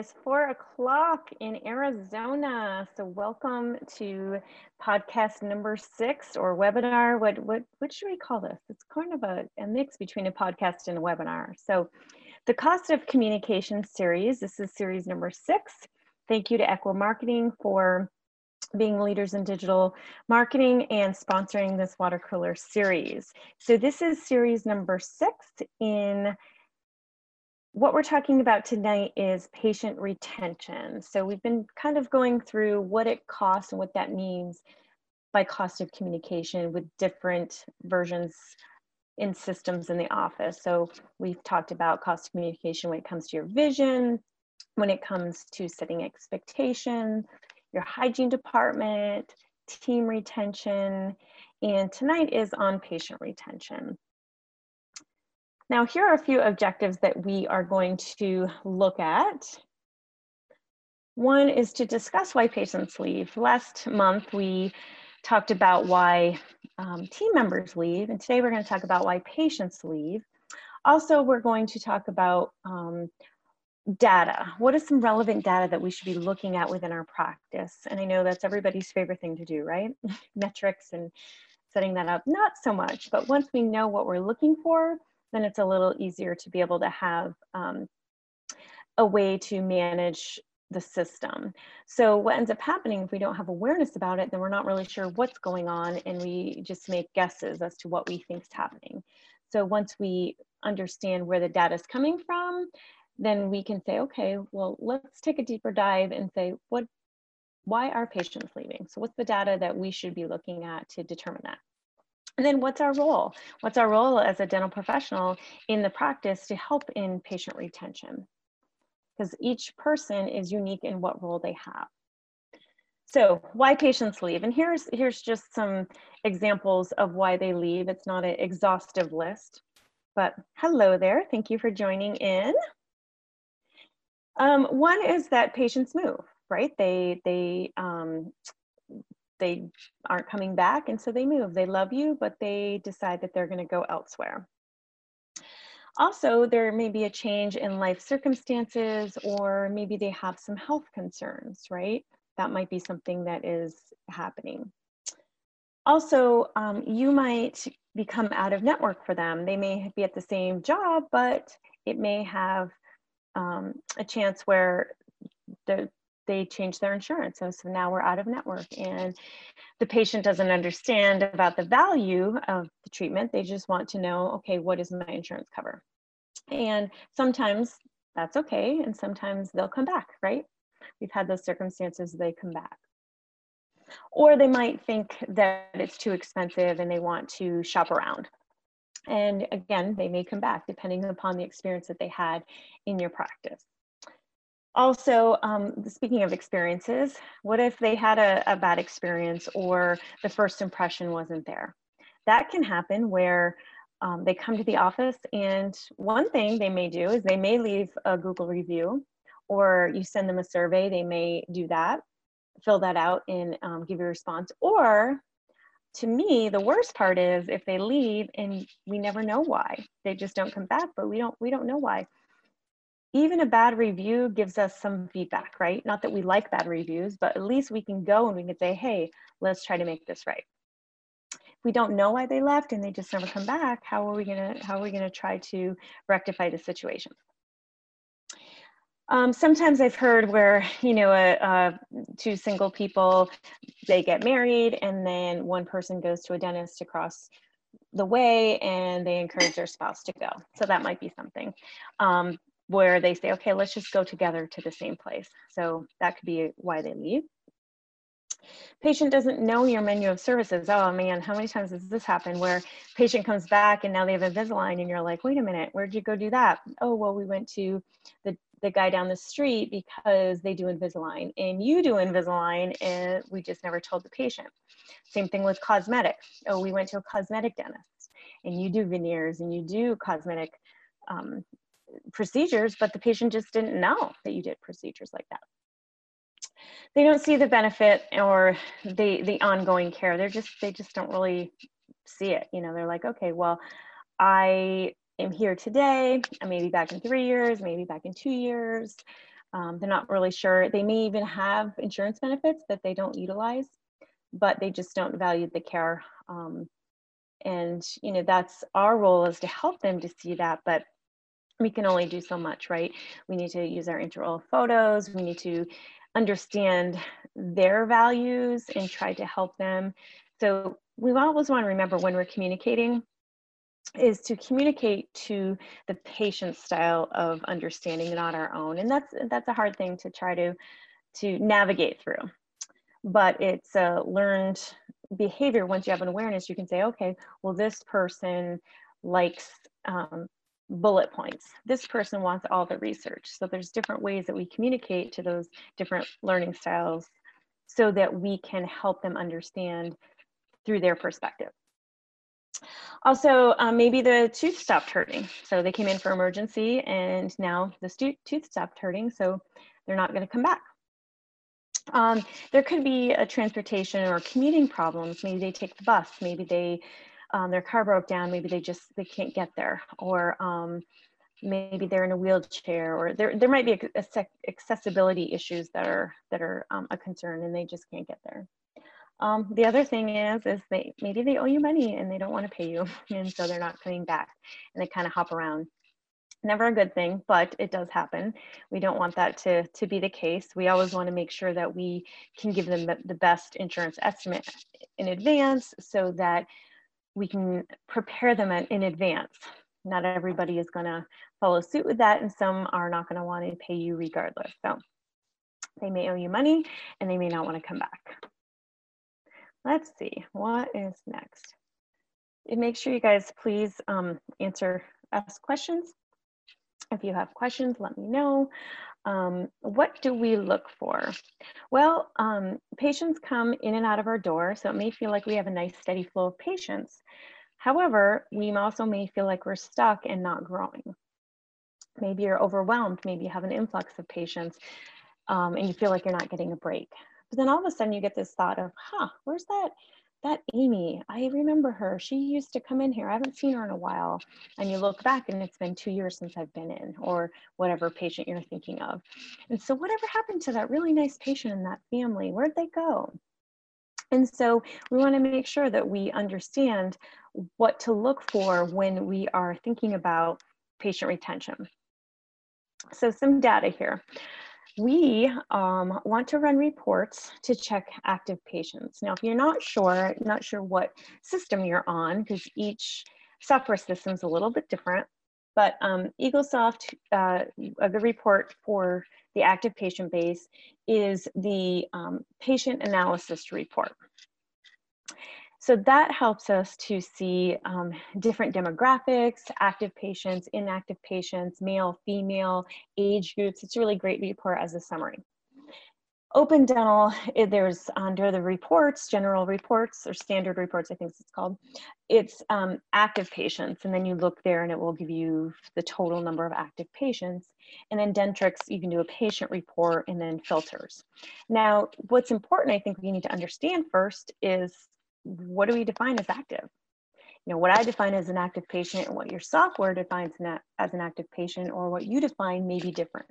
is four o'clock in Arizona. So welcome to podcast number six or webinar. What what what should we call this? It's kind of a, a mix between a podcast and a webinar. So the cost of communication series, this is series number six. Thank you to Ekwa Marketing for being leaders in digital marketing and sponsoring this water cooler series. So this is series number six in what we're talking about tonight is patient retention. So we've been kind of going through what it costs and what that means by cost of communication with different versions in systems in the office. So we've talked about cost of communication when it comes to your vision, when it comes to setting expectation, your hygiene department, team retention, and tonight is on patient retention. Now, here are a few objectives that we are going to look at. One is to discuss why patients leave. Last month, we talked about why um, team members leave, and today we're going to talk about why patients leave. Also, we're going to talk about um, data. What is some relevant data that we should be looking at within our practice? And I know that's everybody's favorite thing to do, right? Metrics and setting that up. Not so much, but once we know what we're looking for, then it's a little easier to be able to have um, a way to manage the system. So what ends up happening if we don't have awareness about it, then we're not really sure what's going on and we just make guesses as to what we think is happening. So once we understand where the data is coming from, then we can say, okay, well, let's take a deeper dive and say, what, why are patients leaving? So what's the data that we should be looking at to determine that? And then what's our role? What's our role as a dental professional in the practice to help in patient retention? Because each person is unique in what role they have. So why patients leave? And here's, here's just some examples of why they leave. It's not an exhaustive list, but hello there. Thank you for joining in. Um, one is that patients move, right? They, they um, they aren't coming back and so they move. They love you, but they decide that they're going to go elsewhere. Also, there may be a change in life circumstances or maybe they have some health concerns, right? That might be something that is happening. Also, um, you might become out of network for them. They may be at the same job, but it may have um, a chance where the they change their insurance. So, so now we're out of network and the patient doesn't understand about the value of the treatment. They just want to know, okay, what does my insurance cover? And sometimes that's okay. And sometimes they'll come back, right? We've had those circumstances, they come back. Or they might think that it's too expensive and they want to shop around. And again, they may come back depending upon the experience that they had in your practice also um, speaking of experiences what if they had a, a, bad experience or the first impression wasn't there? That can happen where um, they come to the office and one thing they may do is they may leave a google review or you send them a survey they may do that fill that out and um, give you a response. Or to me the worst part is if they leave and we never know why. They just don't come back but we don't we don't know why even a bad review gives us some feedback, right? Not that we like bad reviews, but at least we can go and we can say, hey, let's try to make this right. If we don't know why they left and they just never come back, how are we gonna, how are we gonna try to rectify the situation? Um, sometimes I've heard where, you know, two single people, they get married and then one person goes to a dentist across the way and they encourage their spouse to go. So that might be something. Um, where they say, okay, let's just go together to the same place. So that could be why they leave. Patient doesn't know your menu of services. Oh man, how many times has this happened where patient comes back and now they have Invisalign and you're like, wait a minute, where'd you go do that? Oh, well, we went to the, the guy down the street because they do Invisalign and you do Invisalign and we just never told the patient. Same thing with cosmetics. Oh, we went to a cosmetic dentist and you do veneers and you do cosmetic um, procedures, but the patient just didn't know that you did procedures like that. They don't see the benefit or the the ongoing care. They're just they just don't really see it. You know, they're like, okay, well, I am here today. I may be back in three years, maybe back in two years. Um, they're not really sure. They may even have insurance benefits that they don't utilize, but they just don't value the care. Um, and you know that's our role is to help them to see that, but we can only do so much, right? We need to use our intraoral photos. We need to understand their values and try to help them. So we always want to remember when we're communicating is to communicate to the patient's style of understanding, not our own. And that's that's a hard thing to try to to navigate through. But it's a learned behavior. Once you have an awareness, you can say, okay, well, this person likes um, bullet points. This person wants all the research. So there's different ways that we communicate to those different learning styles so that we can help them understand through their perspective. Also, um, maybe the tooth stopped hurting. So they came in for emergency and now the tooth stopped hurting, so they're not gonna come back. Um, there could be a transportation or commuting problems. Maybe they take the bus, maybe they um, their car broke down, maybe they just they can't get there, or um, maybe they're in a wheelchair, or there there might be accessibility issues that are that are um, a concern, and they just can't get there. Um, the other thing is, is they maybe they owe you money and they don't want to pay you, and so they're not coming back, and they kind of hop around. Never a good thing, but it does happen. We don't want that to to be the case. We always want to make sure that we can give them the, the best insurance estimate in advance, so that we can prepare them in advance. Not everybody is going to follow suit with that, and some are not going to want to pay you regardless. So they may owe you money and they may not want to come back. Let's see, what is next? And make sure you guys please um, answer, ask questions. If you have questions, let me know. Um, what do we look for? Well, um, patients come in and out of our door, so it may feel like we have a nice steady flow of patients. However, we also may feel like we're stuck and not growing. Maybe you're overwhelmed, maybe you have an influx of patients um, and you feel like you're not getting a break. But then all of a sudden you get this thought of, huh, where's that that Amy, I remember her. She used to come in here. I haven't seen her in a while. And you look back and it's been two years since I've been in, or whatever patient you're thinking of. And so, whatever happened to that really nice patient and that family? Where'd they go? And so, we want to make sure that we understand what to look for when we are thinking about patient retention. So, some data here we um, want to run reports to check active patients. Now, if you're not sure, not sure what system you're on, because each software system is a little bit different, but um, Eaglesoft, uh, the report for the active patient base is the um, patient analysis report. So that helps us to see um, different demographics, active patients, inactive patients, male, female, age groups. It's a really great report as a summary. Open Dental, there's under the reports, general reports or standard reports, I think it's called. It's um, active patients, and then you look there and it will give you the total number of active patients. And then Dentrix, you can do a patient report and then filters. Now, what's important, I think we need to understand first is what do we define as active? You know, what I define as an active patient and what your software defines as an active patient or what you define may be different.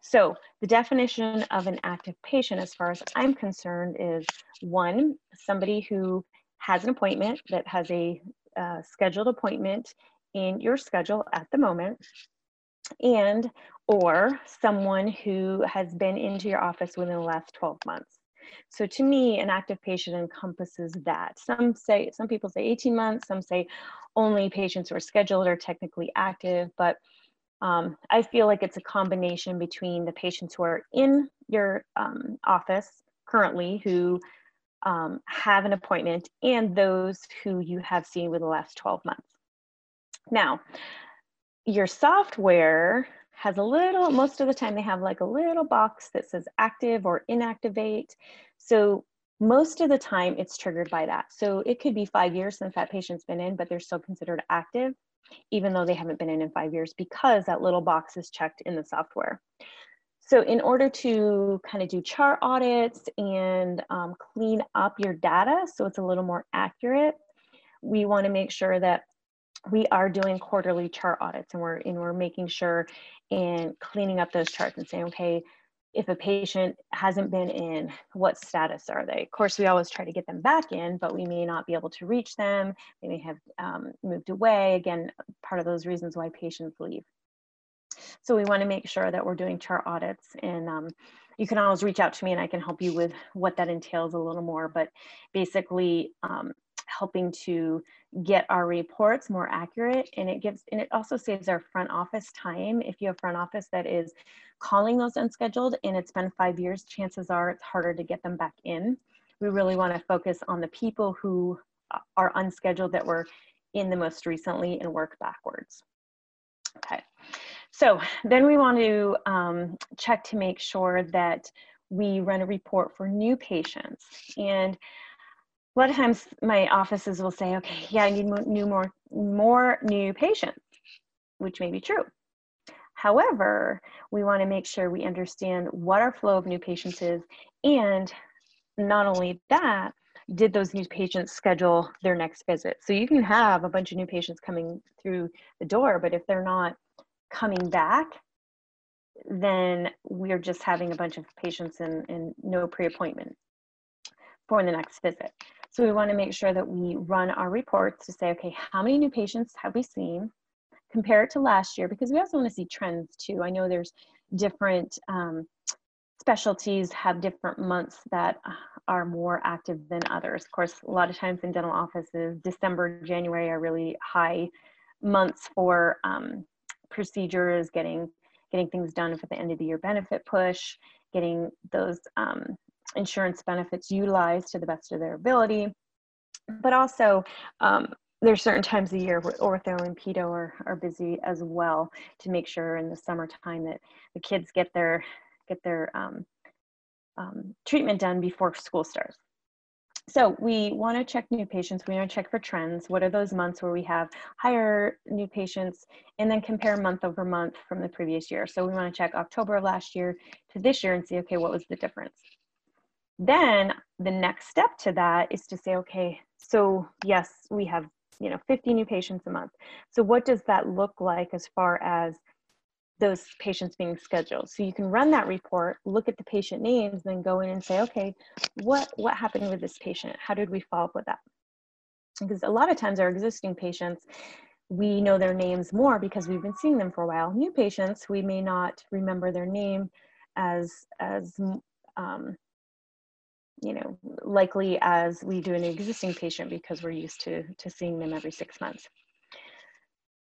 So the definition of an active patient, as far as I'm concerned, is one, somebody who has an appointment that has a uh, scheduled appointment in your schedule at the moment and or someone who has been into your office within the last 12 months. So to me, an active patient encompasses that. Some say, some people say 18 months, some say only patients who are scheduled are technically active, but um, I feel like it's a combination between the patients who are in your um, office currently who um, have an appointment and those who you have seen within the last 12 months. Now, your software has a little, most of the time they have like a little box that says active or inactivate. So most of the time it's triggered by that. So it could be five years since that patient's been in, but they're still considered active, even though they haven't been in in five years because that little box is checked in the software. So in order to kind of do chart audits and um, clean up your data so it's a little more accurate, we want to make sure that we are doing quarterly chart audits and we're and we're making sure and cleaning up those charts and saying, okay, if a patient hasn't been in, what status are they? Of course, we always try to get them back in, but we may not be able to reach them. They may have um, moved away. Again, part of those reasons why patients leave. So we want to make sure that we're doing chart audits and um, you can always reach out to me and I can help you with what that entails a little more. But basically, um, helping to get our reports more accurate and it gives and it also saves our front office time. If you have front office that is calling those unscheduled and it's been five years chances are it's harder to get them back in. We really want to focus on the people who are unscheduled that were in the most recently and work backwards. Okay so then we want to um, check to make sure that we run a report for new patients. And a lot of times my offices will say, okay, yeah, I need more, new, more, more new patients, which may be true. However, we want to make sure we understand what our flow of new patients is. And not only that, did those new patients schedule their next visit? So you can have a bunch of new patients coming through the door, but if they're not coming back, then we're just having a bunch of patients and, and no pre appointment for the next visit. So we want to make sure that we run our reports to say, okay, how many new patients have we seen? Compare it to last year because we also want to see trends too. I know there's different um, specialties have different months that are more active than others. Of course, a lot of times in dental offices, December, January are really high months for um, procedures, getting getting things done for the end of the year benefit push, getting those um, insurance benefits utilized to the best of their ability. But also, um, there's certain times of year where ortho and pedo are, are busy as well to make sure in the summertime that the kids get their get their um, um, treatment done before school starts. So we want to check new patients. We want to check for trends. What are those months where we have higher new patients and then compare month over month from the previous year. So we want to check October of last year to this year and see, okay, what was the difference? Then the next step to that is to say, okay, so yes, we have you know 50 new patients a month. So what does that look like as far as those patients being scheduled? So you can run that report, look at the patient names, then go in and say, okay, what what happened with this patient? How did we follow up with that? Because a lot of times our existing patients, we know their names more because we've been seeing them for a while. New patients, we may not remember their name as as um, you know, likely as we do an existing patient because we're used to, to seeing them every six months.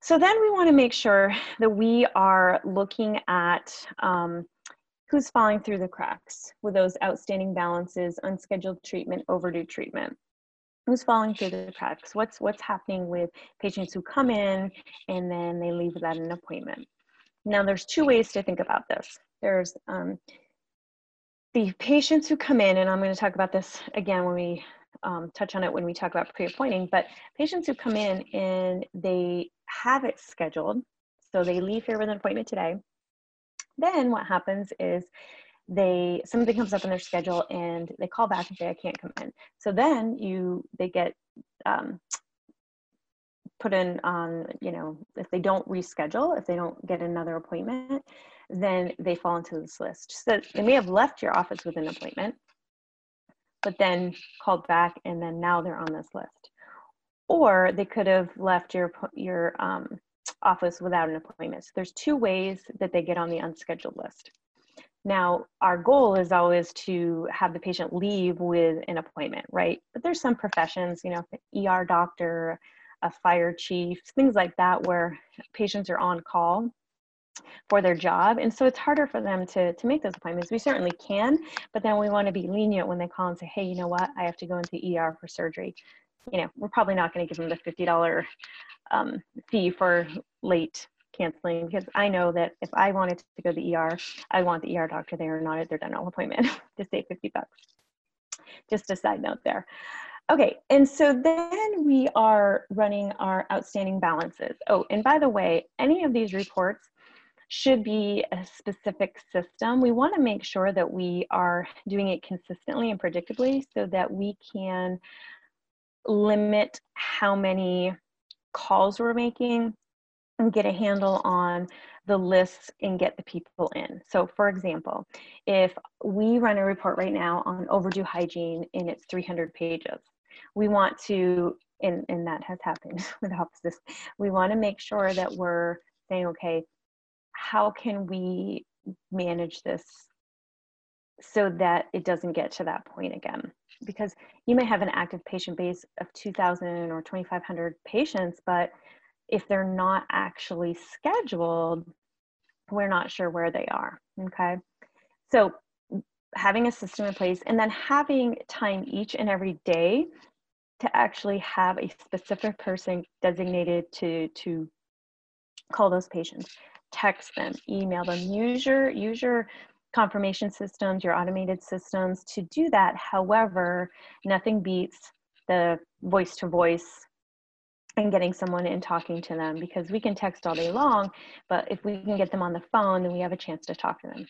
So then we want to make sure that we are looking at um, who's falling through the cracks with those outstanding balances, unscheduled treatment, overdue treatment. Who's falling through the cracks? What's what's happening with patients who come in and then they leave without an appointment? Now, there's two ways to think about this. There's um, the patients who come in, and I'm going to talk about this again when we um, touch on it when we talk about pre-appointing, but patients who come in and they have it scheduled, so they leave here with an appointment today. Then what happens is they something comes up in their schedule and they call back and say I can't come in. So then you they get um, put in on you know if they don't reschedule if they don't get another appointment then they fall into this list. So they may have left your office with an appointment, but then called back and then now they're on this list. Or they could have left your, your um, office without an appointment. So there's two ways that they get on the unscheduled list. Now, our goal is always to have the patient leave with an appointment, right? But there's some professions, you know, ER doctor, a fire chief, things like that, where patients are on call for their job. And so it's harder for them to to make those appointments. We certainly can but then we want to be lenient when they call and say hey you know what? I have to go into er for surgery. You know we're probably not going to give them the $50 um, fee for late canceling because i know that if i wanted to go to the er i want the er doctor there not at their dental appointment to save 50 bucks. Just a side note there Okay, and so then we are running our outstanding balances. Oh, and by the way, any of these reports should be a specific system. We want to make sure that we are doing it consistently and predictably so that we can limit how many calls we're making and get a handle on the lists and get the people in. So, for example, if we run a report right now on overdue hygiene and it's 300 pages, we want to, and, and that has happened with offices, we want to make sure that we're saying, okay, how can we manage this so that it doesn't get to that point again? Because you may have an active patient base of 2,000 or 2,500 patients, but if they're not actually scheduled, we're not sure where they are. Okay. So having a system in place and then having time each and every day to actually have a specific person designated to to call those patients text them email them use your use your confirmation systems your automated systems to do that however nothing beats the voice to voice and getting someone and talking to them because we can text all day long, but if we can get them on the phone, then we have a chance to talk to them.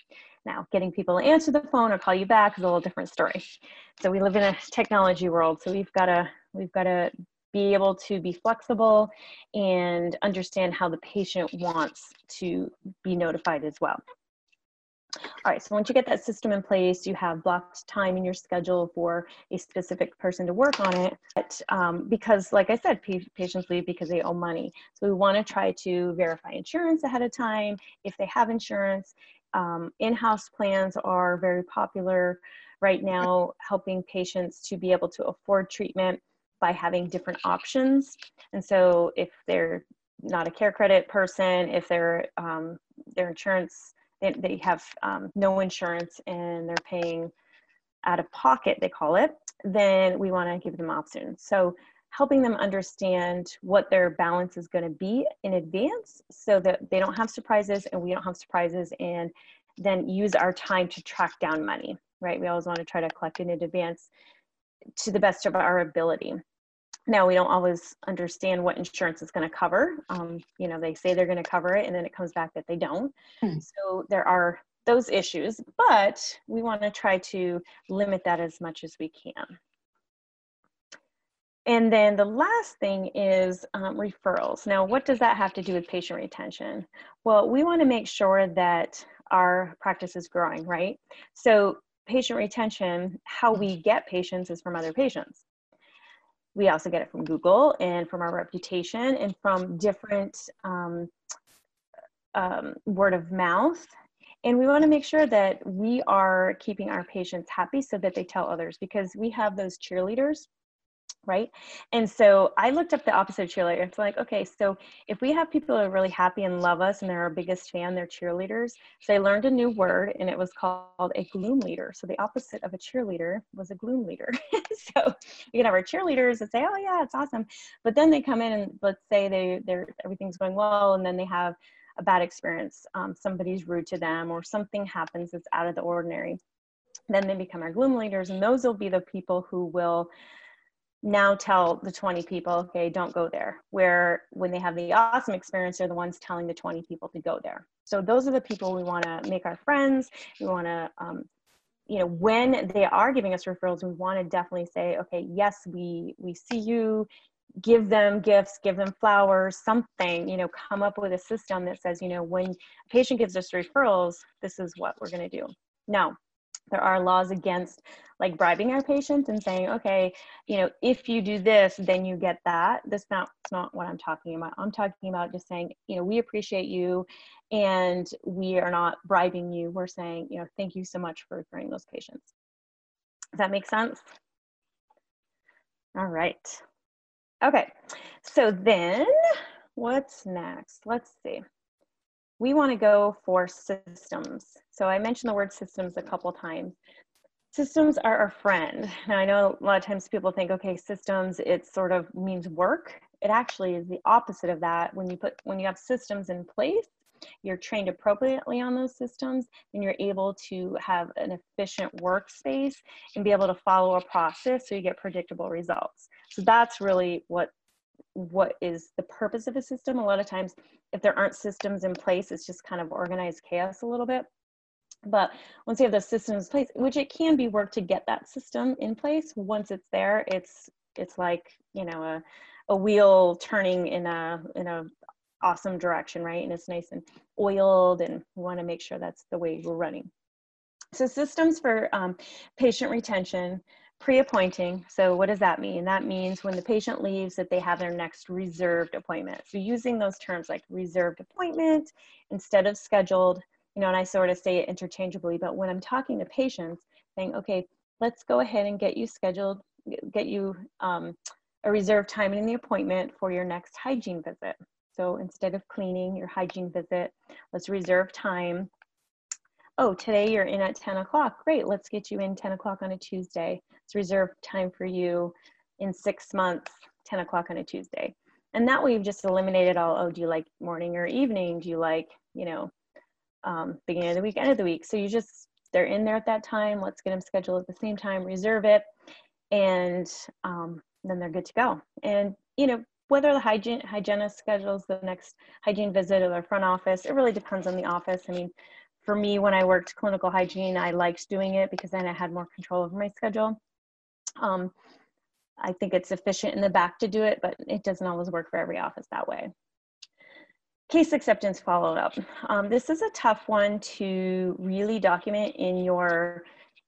Now, getting people to answer the phone or call you back is a little different story. So we live in a technology world, so we've got to we've got to be able to be flexible and understand how the patient wants to be notified as well. All right, so once you get that system in place, you have blocked time in your schedule for a specific person to work on it. But, um, because, like I said, patients leave because they owe money. So we want to try to verify insurance ahead of time if they have insurance. Um, in-house plans are very popular right now, helping patients to be able to afford treatment by having different options. And so if they're not a care credit person, if their um, their insurance they, have um, no insurance and they're paying out of pocket, they call it, then we want to give them options. So helping them understand what their balance is going to be in advance so that they don't have surprises and we don't have surprises and then use our time to track down money, right? We always want to try to collect in advance to the best of our ability. Now, we don't always understand what insurance is going to cover. Um, you know, they say they're going to cover it and then it comes back that they don't. Hmm. So there are those issues, but we want to try to limit that as much as we can. And then the last thing is um, referrals. Now, what does that have to do with patient retention? Well, we want to make sure that our practice is growing, right? So, patient retention, how we get patients is from other patients we also get it from Google and from our reputation and from different um, um, word of mouth. And we want to make sure that we are keeping our patients happy so that they tell others because we have those cheerleaders right? And so I looked up the opposite cheerleader. It's like, okay, so if we have people who are really happy and love us and they're our biggest fan, they're cheerleaders. So I learned a new word and it was called a gloom leader. So the opposite of a cheerleader was a gloom leader. so you can have our cheerleaders that say, oh yeah, it's awesome. But then they come in and let's say they they're everything's going well and then they have a bad experience. Um, somebody's rude to them or something happens that's out of the ordinary. Then they become our gloom leaders and those will be the people who will now tell the 20 people, okay, don't go there. Where when they have the awesome experience, they're the ones telling the 20 people to go there. So those are the people we want to make our friends. We want to, um, you know, when they are giving us referrals, we want to definitely say, okay, yes, we we see you. Give them gifts, give them flowers, something. You know, come up with a system that says, you know, when a patient gives us referrals, this is what we're going to do. Now, there are laws against like bribing our patients and saying okay you know if you do this then you get that. That's not not what i'm talking about. I'm talking about just saying you know we appreciate you and we are not bribing you. We're saying you know thank you so much for referring those patients. Does that make sense? All right. Okay. So then what's next? Let's see we want to go for systems. So I mentioned the word systems a couple times. Systems are our friend. Now I know a lot of times people think, okay, systems, it sort of means work. It actually is the opposite of that. When you put when you have systems in place, you're trained appropriately on those systems, and you're able to have an efficient workspace and be able to follow a process so you get predictable results. So that's really what what is the purpose of a system. A lot of times, if there aren't systems in place, it's just kind of organized chaos a little bit. But once you have those systems in place, which it can be work to get that system in place, once it's there, it's it's like you know a, a wheel turning in a in a awesome direction, right? And it's nice and oiled, and we want to make sure that's the way we're running. So systems for um, patient retention, pre-appointing. So what does that mean? That means when the patient leaves that they have their next reserved appointment. So using those terms like reserved appointment instead of scheduled, you know, and I sort of say it interchangeably, but when I'm talking to patients saying, okay, let's go ahead and get you scheduled, get you um, a reserved time in the appointment for your next hygiene visit. So instead of cleaning your hygiene visit, let's reserve time. Oh, today you're in at 10 o'clock. Great, let's get you in 10 o'clock on a Tuesday. It's reserved time for you in six months, 10 o'clock on a Tuesday. And that way you've just eliminated all, oh, do you like morning or evening? Do you like, you know, um, beginning of the week, end of the week? So you just, they're in there at that time. Let's get them scheduled at the same time, reserve it, and um, then they're good to go. And, you know, whether the hygiene, hygienist schedules the next hygiene visit or their front office, it really depends on the office. I mean, for me, when I worked clinical hygiene, I liked doing it because then I had more control over my schedule. Um, I think it's efficient in the back to do it, but it doesn't always work for every office that way. Case acceptance follow up. Um, this is a tough one to really document in your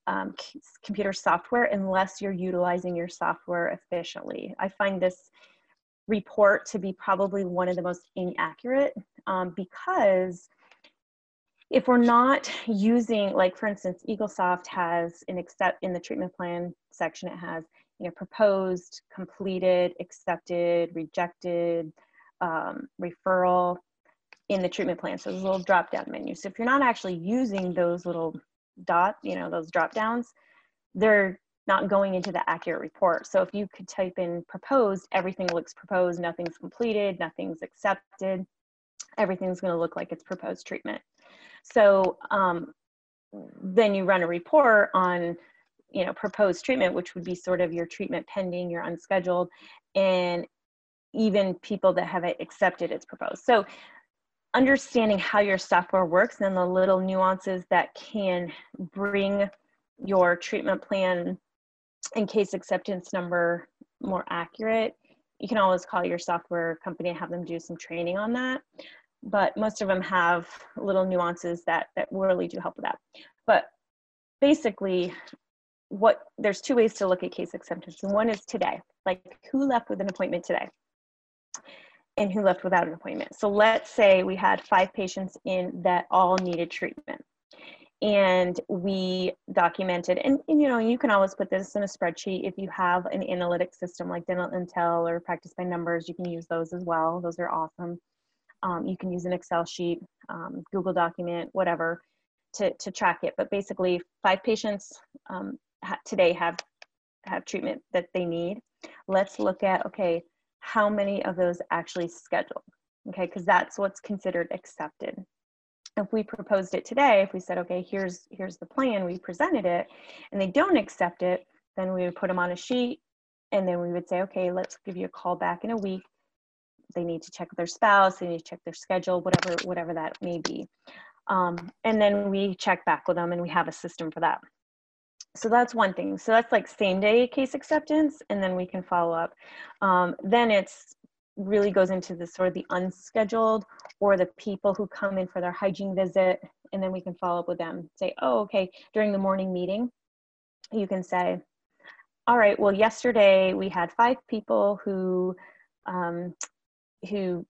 um, computer software unless you're utilizing your software efficiently. I find this report to be probably one of the most inaccurate um, because if we're not using, like for instance, Eaglesoft has an accept in the treatment plan section, it has you know proposed, completed, accepted, rejected, um, referral in the treatment plan. So there's a little drop down menu. So if you're not actually using those little dot, you know, those drop downs, they're not going into the accurate report. So if you could type in proposed, everything looks proposed, nothing's completed, nothing's accepted, everything's gonna look like it's proposed treatment. So um, then you run a report on, you know, proposed treatment, which would be sort of your treatment pending, your unscheduled, and even people that have accepted it's proposed. So understanding how your software works and the little nuances that can bring your treatment plan and case acceptance number more accurate, you can always call your software company and have them do some training on that. But most of them have little nuances that, that really do help with that. But basically, what there's two ways to look at case acceptance. And one is today, like who left with an appointment today? And who left without an appointment. So let's say we had five patients in that all needed treatment and we documented and, and, you know you can always put this in a spreadsheet if you have an analytic system like dental intel or practice by numbers you can use those as well those are awesome um, you can use an excel sheet um, google document whatever to, to track it. But basically five patients um, ha- today have have treatment that they need. Let's look at okay how many of those actually scheduled? Okay because that's what's considered accepted. If we proposed it today, if we said, okay, here's here's the plan, we presented it, and they don't accept it, then we would put them on a sheet, and then we would say, okay, let's give you a call back in a week. They need to check their spouse, they need to check their schedule, whatever whatever that may be, um, and then we check back with them, and we have a system for that. So that's one thing. So that's like same day case acceptance, and then we can follow up. Um, then it's really goes into the sort of the unscheduled or the people who come in for their hygiene visit and then we can follow up with them say oh okay during the morning meeting you can say all right well yesterday we had five people who um, who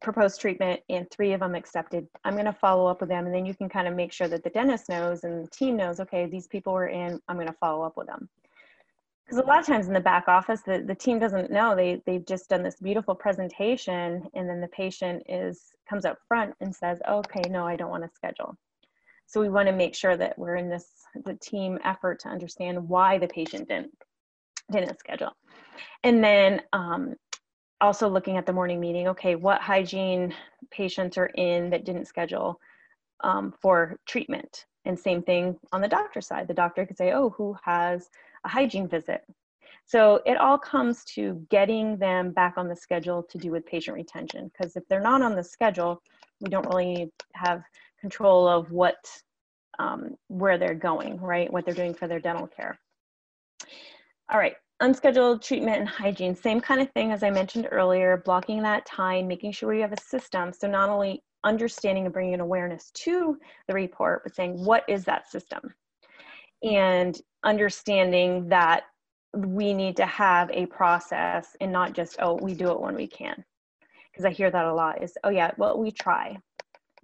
proposed treatment and three of them accepted i'm going to follow up with them and then you can kind of make sure that the dentist knows and the team knows okay these people were in i'm going to follow up with them. Because a lot of times in the back office the, the team doesn't know they they've just done this beautiful presentation and then the patient is comes up front and says okay no i don't want to schedule. So we want to make sure that we're in this the team effort to understand why the patient didn't didn't schedule. And then um, also looking at the morning meeting okay what hygiene patients are in that didn't schedule um, for treatment and same thing on the doctor side the doctor could say oh who has a hygiene visit. So it all comes to getting them back on the schedule to do with patient retention. Because if they're not on the schedule, we don't really have control of what, um, where they're going, right? What they're doing for their dental care. All right, unscheduled treatment and hygiene, same kind of thing as I mentioned earlier, blocking that time, making sure you have a system. So not only understanding and bringing an awareness to the report, but saying, what is that system? And understanding that we need to have a process and not just, oh, we do it when we can. Because I hear that a lot is, oh, yeah, well, we try.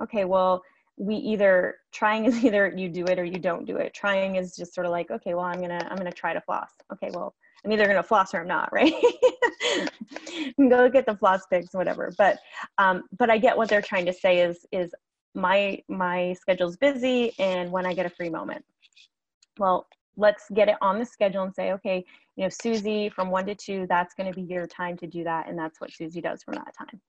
Okay, well, we either trying is either you do it or you don't do it. Trying is just sort of like, okay, well, I'm gonna I'm gonna try to floss. Okay, well, I'm either gonna floss or I'm not, right? go get the floss picks, whatever. But um, but I get what they're trying to say is is my my schedule's busy and when I get a free moment. Well, let's get it on the schedule and say, okay, you know, Susie from one to two, that's going to be your time to do that, and that's what Susie does from that time.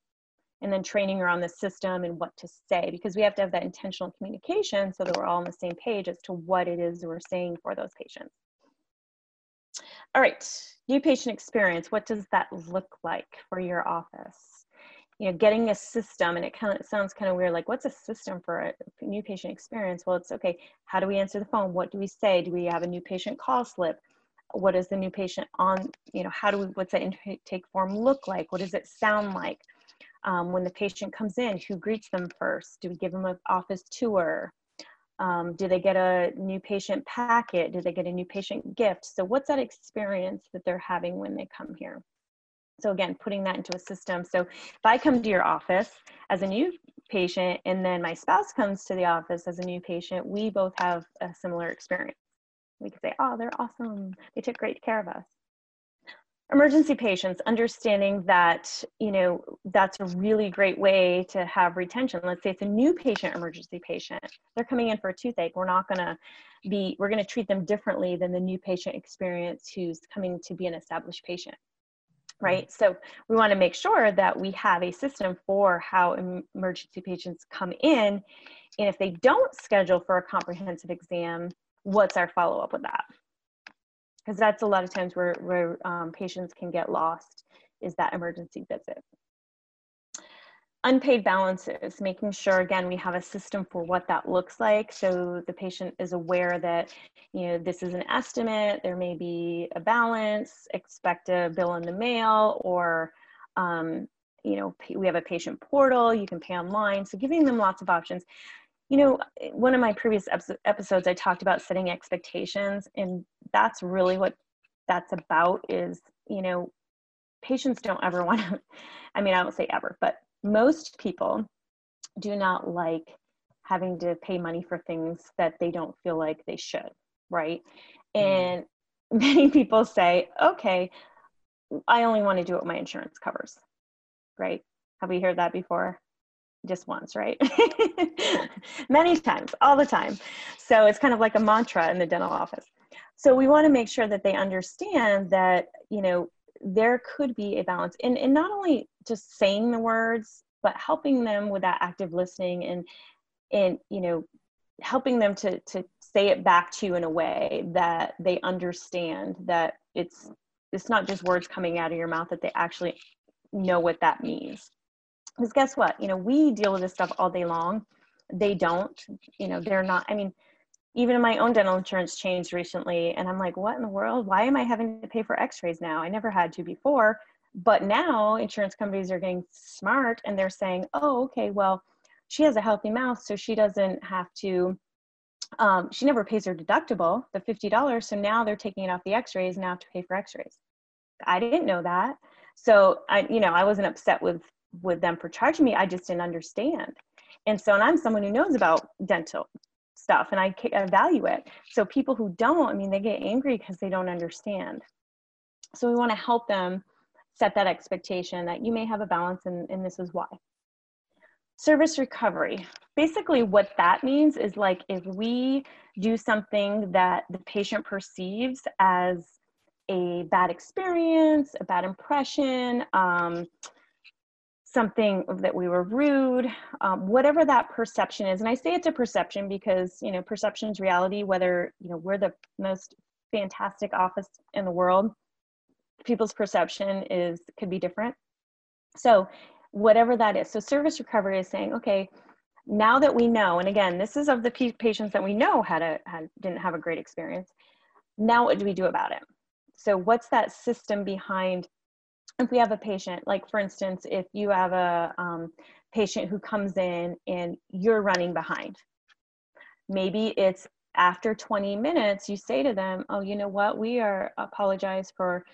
And then training her on the system and what to say because we have to have that intentional communication so that we're all on the same page as to what it is we're saying for those patients. All right, new patient experience. What does that look like for your office? You know, getting a system, and it kind of sounds kind of weird. Like, what's a system for a new patient experience? Well, it's okay. How do we answer the phone? What do we say? Do we have a new patient call slip? What is the new patient on? You know, how do we? What's that intake form look like? What does it sound like? Um, when the patient comes in, who greets them first? Do we give them an office tour? Um, do they get a new patient packet? Do they get a new patient gift? So, what's that experience that they're having when they come here? So, again, putting that into a system. So, if I come to your office as a new patient and then my spouse comes to the office as a new patient, we both have a similar experience. We could say, Oh, they're awesome. They took great care of us emergency patients understanding that you know that's a really great way to have retention. Let's say it's a new patient emergency patient they're coming in for a toothache we're not going to be we're going to treat them differently than the new patient experience who's coming to be an established patient hmm. right? So we want to make sure that we have a system for how emergency patients come in and if they don't schedule for a comprehensive exam what's our follow-up with that because that's a lot of times where, where um, patients can get lost is that emergency visit. Unpaid balances, making sure again we have a system for what that looks like so the patient is aware that you know this is an estimate, there may be a balance, expect a bill in the mail or um, you know we have a patient portal, you can pay online. So giving them lots of options you know, one of my previous episodes, I talked about setting expectations, and that's really what that's about is, you know, patients don't ever want to, I mean, I don't say ever, but most people do not like having to pay money for things that they don't feel like they should, right? Mm. And many people say, okay, I only want to do what my insurance covers, right? Have we heard that before? Just once, right? Many times, all the time. So it's kind of like a mantra in the dental office. So we want to make sure that they understand that, you know, there could be a balance and, and not only just saying the words, but helping them with that active listening and and you know, helping them to to say it back to you in a way that they understand that it's it's not just words coming out of your mouth that they actually know what that means because guess what? You know we deal with this stuff all day long. They don't you know they're not i mean even my own dental insurance changed recently and i'm like what in the world? Why am i having to pay for x-rays now? I never had to before. But now insurance companies are getting smart and they're saying oh okay well she has a healthy mouth so she doesn't have to um, she never pays her deductible the $50 so now they're taking it off the x-rays now have to pay for x-rays. I didn't know that. So i you know i wasn't upset with with them for charging me i just didn't understand. And so and i'm someone who knows about dental stuff and i, I value it. So people who don't i mean they get angry because they don't understand. So we want to help them set that expectation that you may have a balance and, and this is why. Service recovery. Basically what that means is like if we do something that the patient perceives as a bad experience a bad impression um, something that we were rude, um, whatever that perception is. And I say it's a perception because, you know, perception is reality, whether, you know, we're the most fantastic office in the world, people's perception is, could be different. So whatever that is. So service recovery is saying, okay, now that we know, and again, this is of the patients that we know had a, had, didn't have a great experience. Now what do we do about it? so what's that system behind if we have a patient like for instance if you have a um, patient who comes in and you're running behind maybe it's after 20 minutes you say to them oh you know what? We are apologize for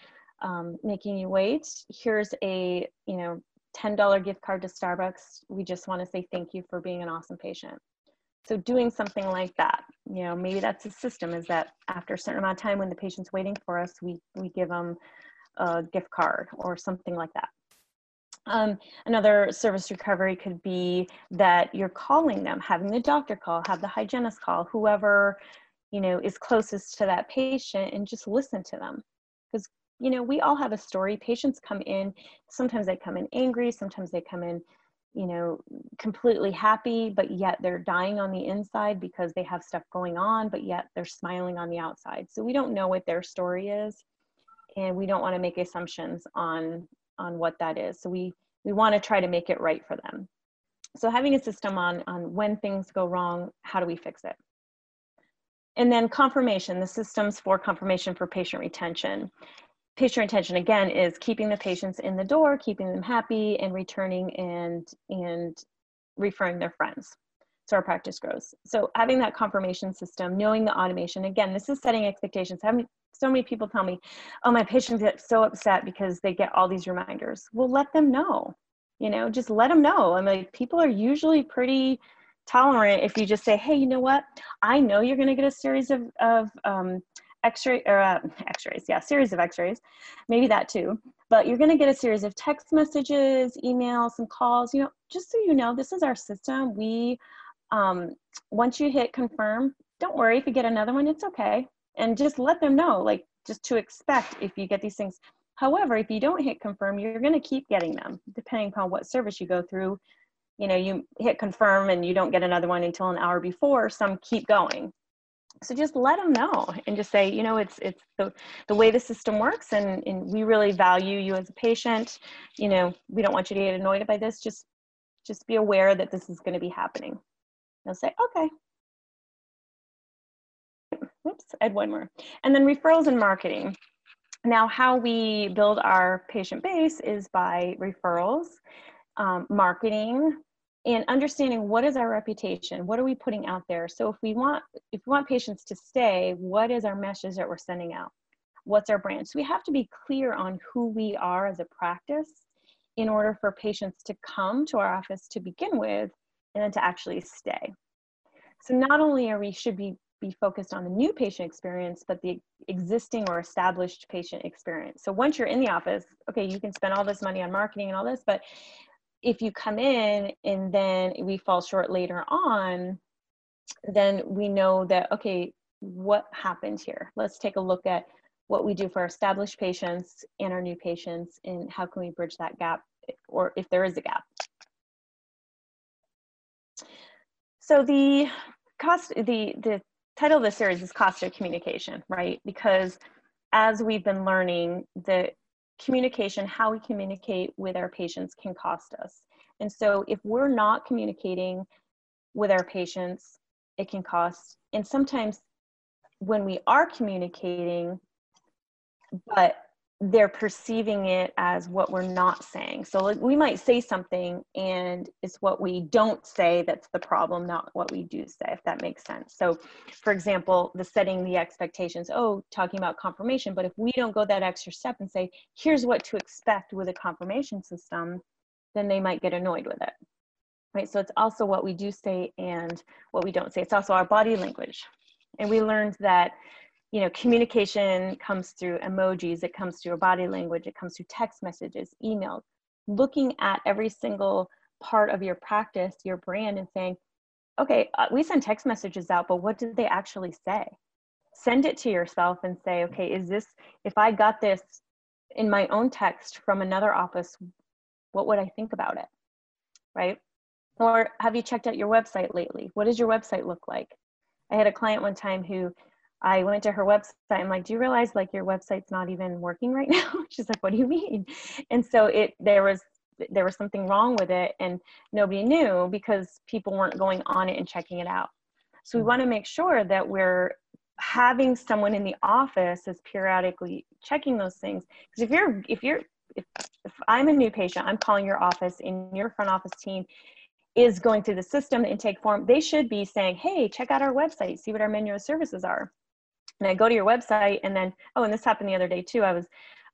um, making you wait. Here's a you know $10 gift card to starbucks. We just want to say thank you for being an awesome patient. So doing something like that you know maybe that's a system is that after a certain amount of time when the patient's waiting for us we we give them a gift card or something like that um, another service recovery could be that you're calling them, having the doctor call, have the hygienist call, whoever you know is closest to that patient, and just listen to them. Because you know we all have a story. Patients come in. Sometimes they come in angry. Sometimes they come in, you know, completely happy, but yet they're dying on the inside because they have stuff going on, but yet they're smiling on the outside. So we don't know what their story is, and we don't want to make assumptions on on what that is. So we we want to try to make it right for them. So having a system on on when things go wrong, how do we fix it? And then confirmation, the systems for confirmation for patient retention. Patient retention again is keeping the patients in the door, keeping them happy and returning and and referring their friends so our practice grows. So having that confirmation system, knowing the automation, again, this is setting expectations. Having so many people tell me, oh, my patients get so upset because they get all these reminders. Well, let them know, you know, just let them know. I'm like, people are usually pretty tolerant if you just say, hey, you know what? I know you're going to get a series of, of um, x-ray or uh, x-rays yeah series of x-rays maybe that too but you're going to get a series of text messages emails some calls you know just so you know this is our system we um, once you hit confirm, don't worry if you get another one, it's okay. And just let them know, like, just to expect if you get these things. However, if you don't hit confirm, you're going to keep getting them depending upon what service you go through. You know, you hit confirm and you don't get another one until an hour before, some keep going. So just let them know and just say, you know, it's it's the, the way the system works and, and we really value you as a patient. You know, we don't want you to get annoyed by this. Just just be aware that this is going to be happening. They'll say, okay. Oops, add one more. And then referrals and marketing. Now, how we build our patient base is by referrals, um, marketing, and understanding what is our reputation what are we putting out there so if we want if we want patients to stay what is our message that we're sending out what's our brand so we have to be clear on who we are as a practice in order for patients to come to our office to begin with and then to actually stay. So not only are we should be be focused on the new patient experience, but the existing or established patient experience. So once you're in the office, okay, you can spend all this money on marketing and all this, but if you come in and then we fall short later on, then we know that, okay, what happened here? Let's take a look at what we do for our established patients and our new patients and how can we bridge that gap or if there is a gap. So the cost, the, the title of the series is Cost of Communication, right? Because as we've been learning, the communication, how we communicate with our patients can cost us. And so if we're not communicating with our patients, it can cost. And sometimes when we are communicating, but they're perceiving it as what we're not saying. So like we might say something and it's what we don't say that's the problem, not what we do say, if that makes sense. So for example, the setting the expectations, oh, talking about confirmation, but if we don't go that extra step and say, here's what to expect with a confirmation system, then they might get annoyed with it. Right. So it's also what we do say and what we don't say. It's also our body language. And we learned that you know, communication comes through emojis, it comes through body language, it comes through text messages, emails. Looking at every single part of your practice, your brand, and saying, okay, uh, we send text messages out, but what did they actually say? Send it to yourself and say, okay, is this, if I got this in my own text from another office, what would I think about it? Right? Or have you checked out your website lately? What does your website look like? I had a client one time who I went to her website. I'm like, do you realize like your website's not even working right now? She's like, what do you mean? And so it there was there was something wrong with it and nobody knew because people weren't going on it and checking it out. So we mm. want to make sure that we're having someone in the office is periodically checking those things because if you're if you're if, if i'm a new patient i'm calling your office and your front office team is going through the system the intake form they should be saying hey check out our website see what our menu of services are and i go to your website and then oh and this happened the other day too i was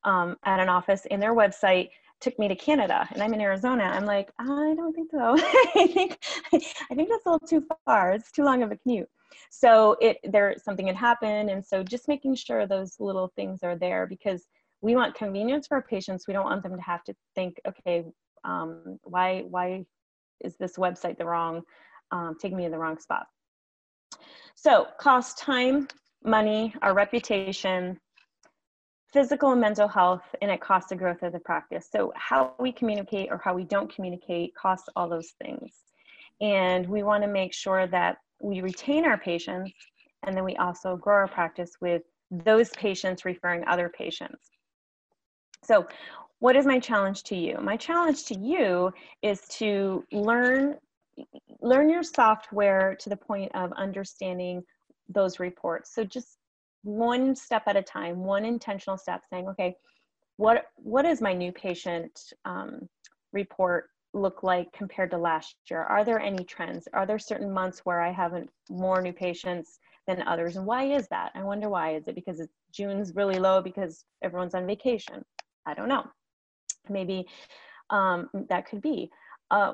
um, at an office and their website took me to Canada and I'm in Arizona. I'm like, I don't think so. I think I think that's a little too far. It's too long of a commute. So it there something had happened, and so just making sure those little things are there because we want convenience for our patients. We don't want them to have to think, okay, um, why why is this website the wrong, um, taking me to the wrong spot. So cost time, money, our reputation, physical and mental health, and it costs the growth of the practice. So how we communicate or how we don't communicate costs all those things. And we want to make sure that we retain our patients and then we also grow our practice with those patients referring other patients. So what is my challenge to you? My challenge to you is to learn learn your software to the point of understanding those reports. So just one step at a time, one intentional step saying, okay, what, what is my new patient um, report look like compared to last year? Are there any trends? Are there certain months where I have more new patients than others? And why is that? I wonder why. Is it because it's, June's really low because everyone's on vacation? I don't know. Maybe um, that could be. Uh,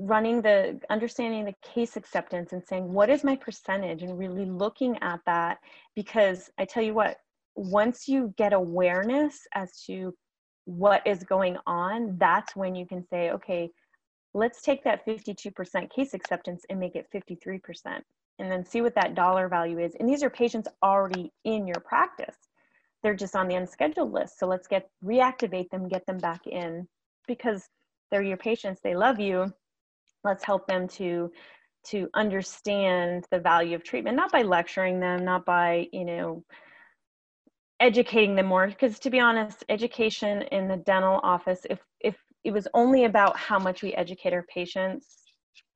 running the understanding the case acceptance and saying what is my percentage? and really looking at that because i tell you what once you get awareness as to what is going on that's when you can say okay let's take that 52% case acceptance and make it 53% and then see what that dollar value is. And these are patients already in your practice. They're just on the unscheduled list. So let's get reactivate them get them back in because they're your patients. They love you let's help them to to understand the value of treatment not by lecturing them not by you know educating them more. Because to be honest education in the dental office if if it was only about how much we educate our patients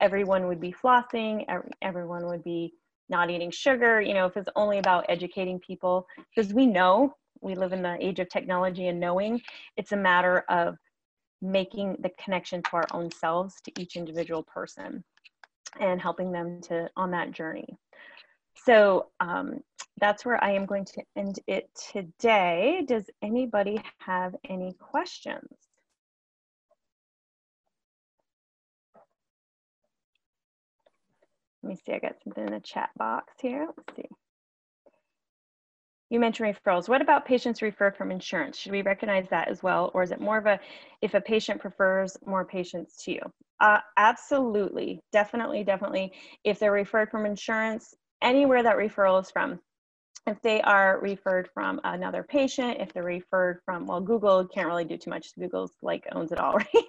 everyone would be flossing everyone would be not eating sugar you know if it's only about educating people. Because we know we live in the age of technology and knowing it's a matter of making the connection to our own selves to each individual person and helping them to on that journey. So um, that's where i am going to end it today. Does anybody have any questions? Let me see i got something in the chat box here. Let's see you mentioned referrals. What about patients referred from insurance? Should we recognize that as well? Or is it more of a, if a patient prefers more patients to you? Uh, absolutely, definitely, definitely. If they're referred from insurance, anywhere that referral is from, if they are referred from another patient, if they're referred from, well, Google can't really do too much. Google's like owns it all, right?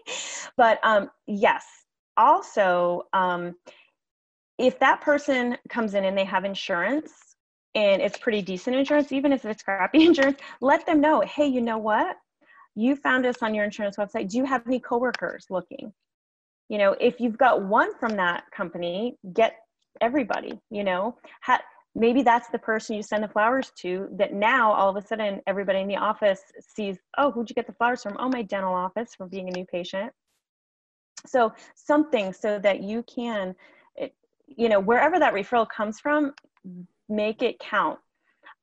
but um, yes, also, um, if that person comes in and they have insurance, and it's pretty decent insurance, even if it's crappy insurance, let them know, hey, you know what? You found us on your insurance website. Do you have any coworkers looking? You know, if you've got one from that company, get everybody, you know, ha- maybe that's the person you send the flowers to that now all of a sudden everybody in the office sees, oh, who'd you get the flowers from? Oh, my dental office for being a new patient. So something so that you can, eh, you know, wherever that referral comes from, make it count.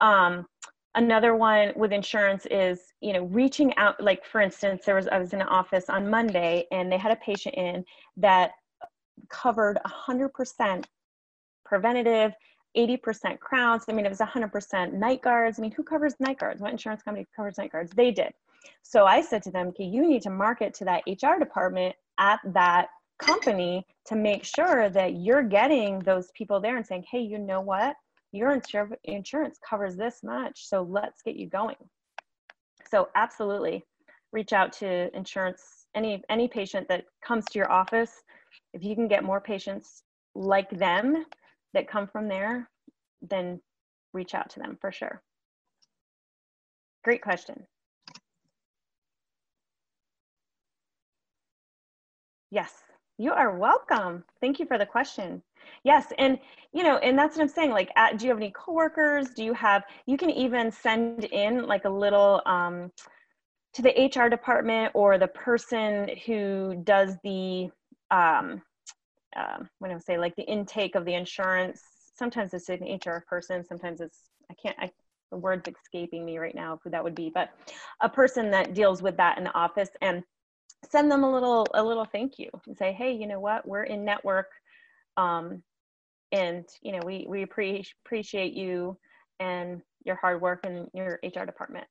Um, another one with insurance is you know reaching out like for instance there was i was in an office on monday and they had a patient in that covered 100% preventative 80% crowns. I mean it was 100% night guards. I mean who covers night guards? What insurance company covers night guards? They did. So i said to them okay you need to market to that hr department at that company to make sure that you're getting those people there and saying hey you know what your insurance covers this much, so let's get you going. So absolutely, reach out to insurance, any, any patient that comes to your office, if you can get more patients like them that come from there, then reach out to them for sure. Great question. Yes, You are welcome. Thank you for the question. Yes, and you know, and that's what I'm saying. Like, at, do you have any coworkers? Do you have? You can even send in like a little um, to the HR department or the person who does the um, um, what do I say, like the intake of the insurance. Sometimes it's an HR person. Sometimes it's I can't. I, the word's escaping me right now who that would be, but a person that deals with that in the office and send them a little a little thank you and say, hey, you know what, we're in network, um, and you know we we pre- appreciate you and your hard work in your HR department.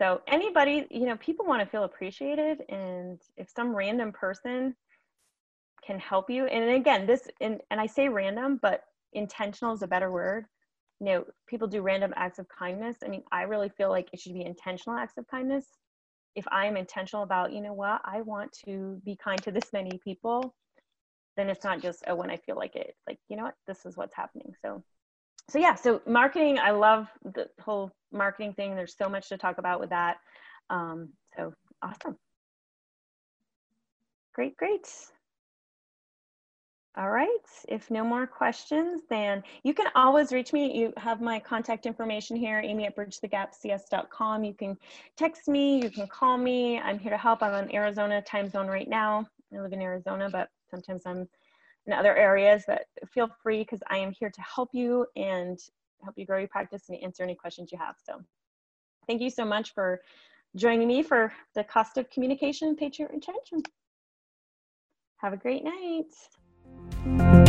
So anybody, you know, people want to feel appreciated, and if some random person can help you and again this and, and i say random but intentional is a better word. You know people do random acts of kindness. I mean i really feel like it should be intentional acts of kindness. If i'm intentional about you know what? I want to be kind to this many people then it's not just oh when i feel like it like you know what this is what's happening so so yeah so marketing i love the whole marketing thing there's so much to talk about with that um, so awesome great great all right. If no more questions, then you can always reach me. You have my contact information here, amy at bridgethegapcs.com. You can text me, you can call me. I'm here to help. I'm on Arizona time zone right now. I live in Arizona, but sometimes I'm in other areas. But feel free because I am here to help you and help you grow your practice and answer any questions you have. So thank you so much for joining me for the cost of communication patient retention. Have a great night.